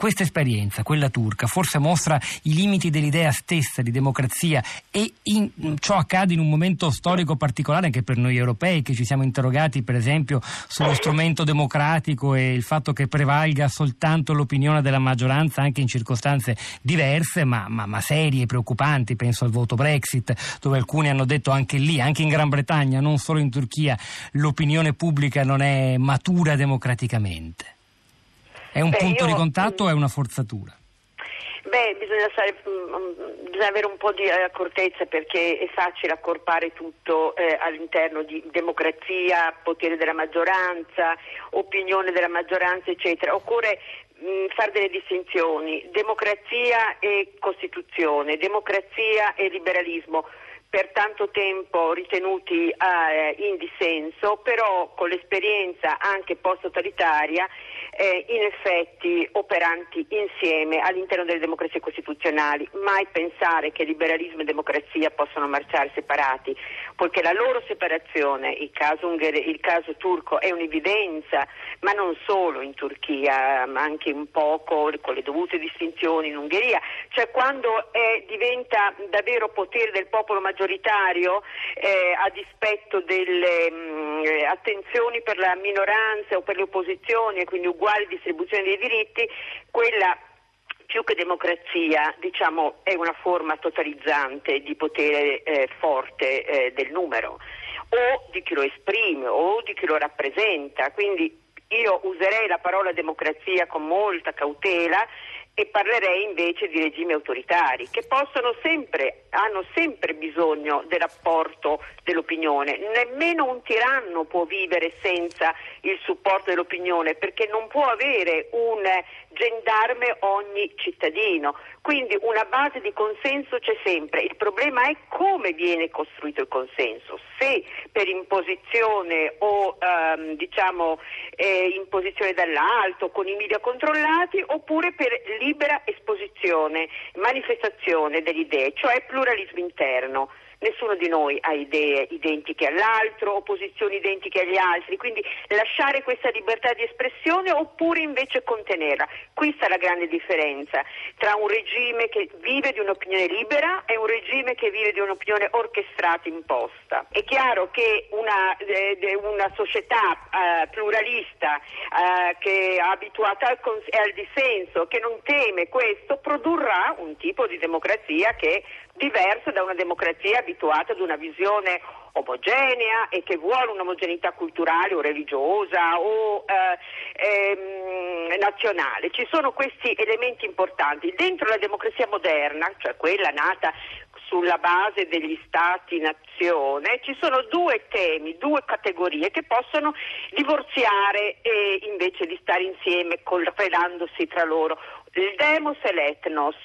questa esperienza, quella turca, forse mostra i limiti dell'idea stessa di democrazia e in, ciò accade in un momento storico particolare anche per noi europei che ci siamo interrogati per esempio sullo strumento democratico e il fatto che prevalga soltanto l'opinione della maggioranza anche in circostanze diverse ma, ma, ma serie e preoccupanti, penso al voto Brexit dove alcuni hanno detto anche lì, anche in Gran Bretagna, non solo in Turchia, l'opinione pubblica non è matura democraticamente. È un Beh, punto io... di contatto o è una forzatura? Beh, bisogna, stare, mm, bisogna, avere un po' di accortezza perché è facile accorpare tutto eh, all'interno di democrazia, potere della maggioranza, opinione della maggioranza, eccetera. Occorre mm, fare delle distinzioni, democrazia e Costituzione, democrazia e liberalismo per tanto tempo ritenuti eh, in dissenso, però con l'esperienza anche post-totalitaria eh, in effetti operanti insieme all'interno delle democrazie costituzionali. Mai pensare che liberalismo e democrazia possano marciare separati, poiché la loro separazione, il caso, unghere, il caso turco, è un'evidenza, ma non solo in Turchia, ma anche un poco con le dovute distinzioni in Ungheria, cioè quando è, diventa davvero potere del popolo maggioritario eh, a dispetto delle mh, mm, attenzioni per la minoranza o per le opposizioni e quindi uguale distribuzione dei diritti, quella più che democrazia diciamo, è una forma totalizzante di potere eh, forte eh, del numero o di chi lo esprime o di chi lo rappresenta. Quindi io userei la parola democrazia con molta cautela e parlerei invece di regimi autoritari che sempre, hanno sempre bisogno dell'apporto dell'opinione. Nemmeno un tiranno può vivere senza il supporto dell'opinione perché non può avere un gendarme ogni cittadino. Quindi una base di consenso c'è sempre. Il problema è come viene costruito il consenso. Se per imposizione o ehm, diciamo eh, imposizione dall'alto con i media controllati oppure per libera esposizione, manifestazione delle idee, cioè pluralismo interno nessuno di noi ha idee identiche all'altro o posizioni identiche agli altri, quindi lasciare questa libertà di espressione oppure invece contenerla. Qui sta la grande differenza tra un regime che vive di un'opinione libera e un regime che vive di un'opinione orchestrata imposta. È chiaro che una, eh, una società eh, pluralista eh, che è abituata al, cons- al dissenso, che non teme questo, produrrà un tipo di democrazia che diverso da una democrazia abituata ad una visione omogenea e che vuole un'omogeneità culturale o religiosa o eh, ehm, nazionale. Ci sono questi elementi importanti. Dentro la democrazia moderna, cioè quella nata sulla base degli stati-nazione, ci sono due temi, due categorie che possono divorziare e invece di stare insieme, collegandosi tra loro il demos e l'etnos.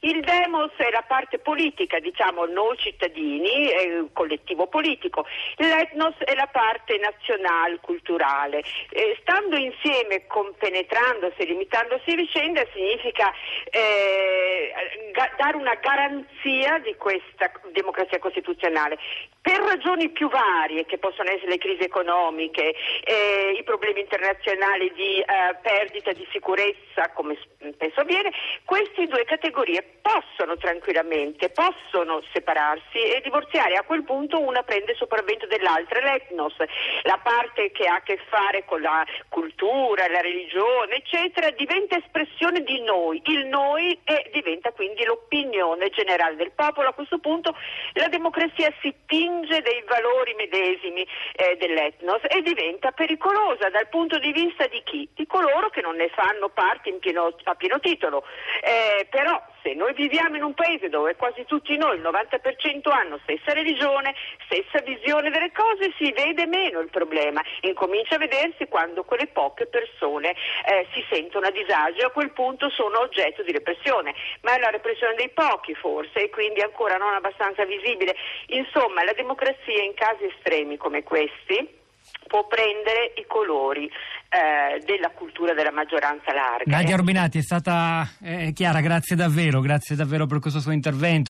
Il demos è la parte politica, diciamo noi cittadini, è un collettivo politico. L'etnos è la parte nazionale, culturale. Eh, stando insieme, compenetrandosi, limitandosi a vicenda, significa eh, ga- dare una garanzia di questa democrazia costituzionale. Per ragioni più varie, che possono essere le crisi economiche, eh, i problemi internazionali di eh, perdita di sicurezza, come spesso avviene, queste due categorie possono tranquillamente, possono separarsi e divorziare. A quel punto una prende sopravvento dell'altra, l'etnos, la parte che ha a che fare con la cultura, la religione, eccetera, diventa espressione di noi, il noi e diventa quindi l'opinione generale del popolo. A questo punto la democrazia si tinge dei valori medesimi eh, dell'etnos e diventa pericolosa dal punto di vista di chi? Di coloro che non ne fanno parte pieno, a pieno titolo. Eh, però se noi viviamo in un paese dove quasi tutti noi, il 90% hanno stessa religione, stessa visione delle cose, si vede meno il problema. Incomincia a vedersi quando quelle poche persone eh, si sentono a disagio e a quel punto sono oggetto di repressione. Ma è la repressione dei pochi forse e quindi ancora non abbastanza visibile. Insomma, la democrazia in casi estremi come questi può prendere i colori eh, della cultura della maggioranza larga. Nadia Rubinati è stata eh, chiara, grazie davvero, grazie davvero per questo suo intervento.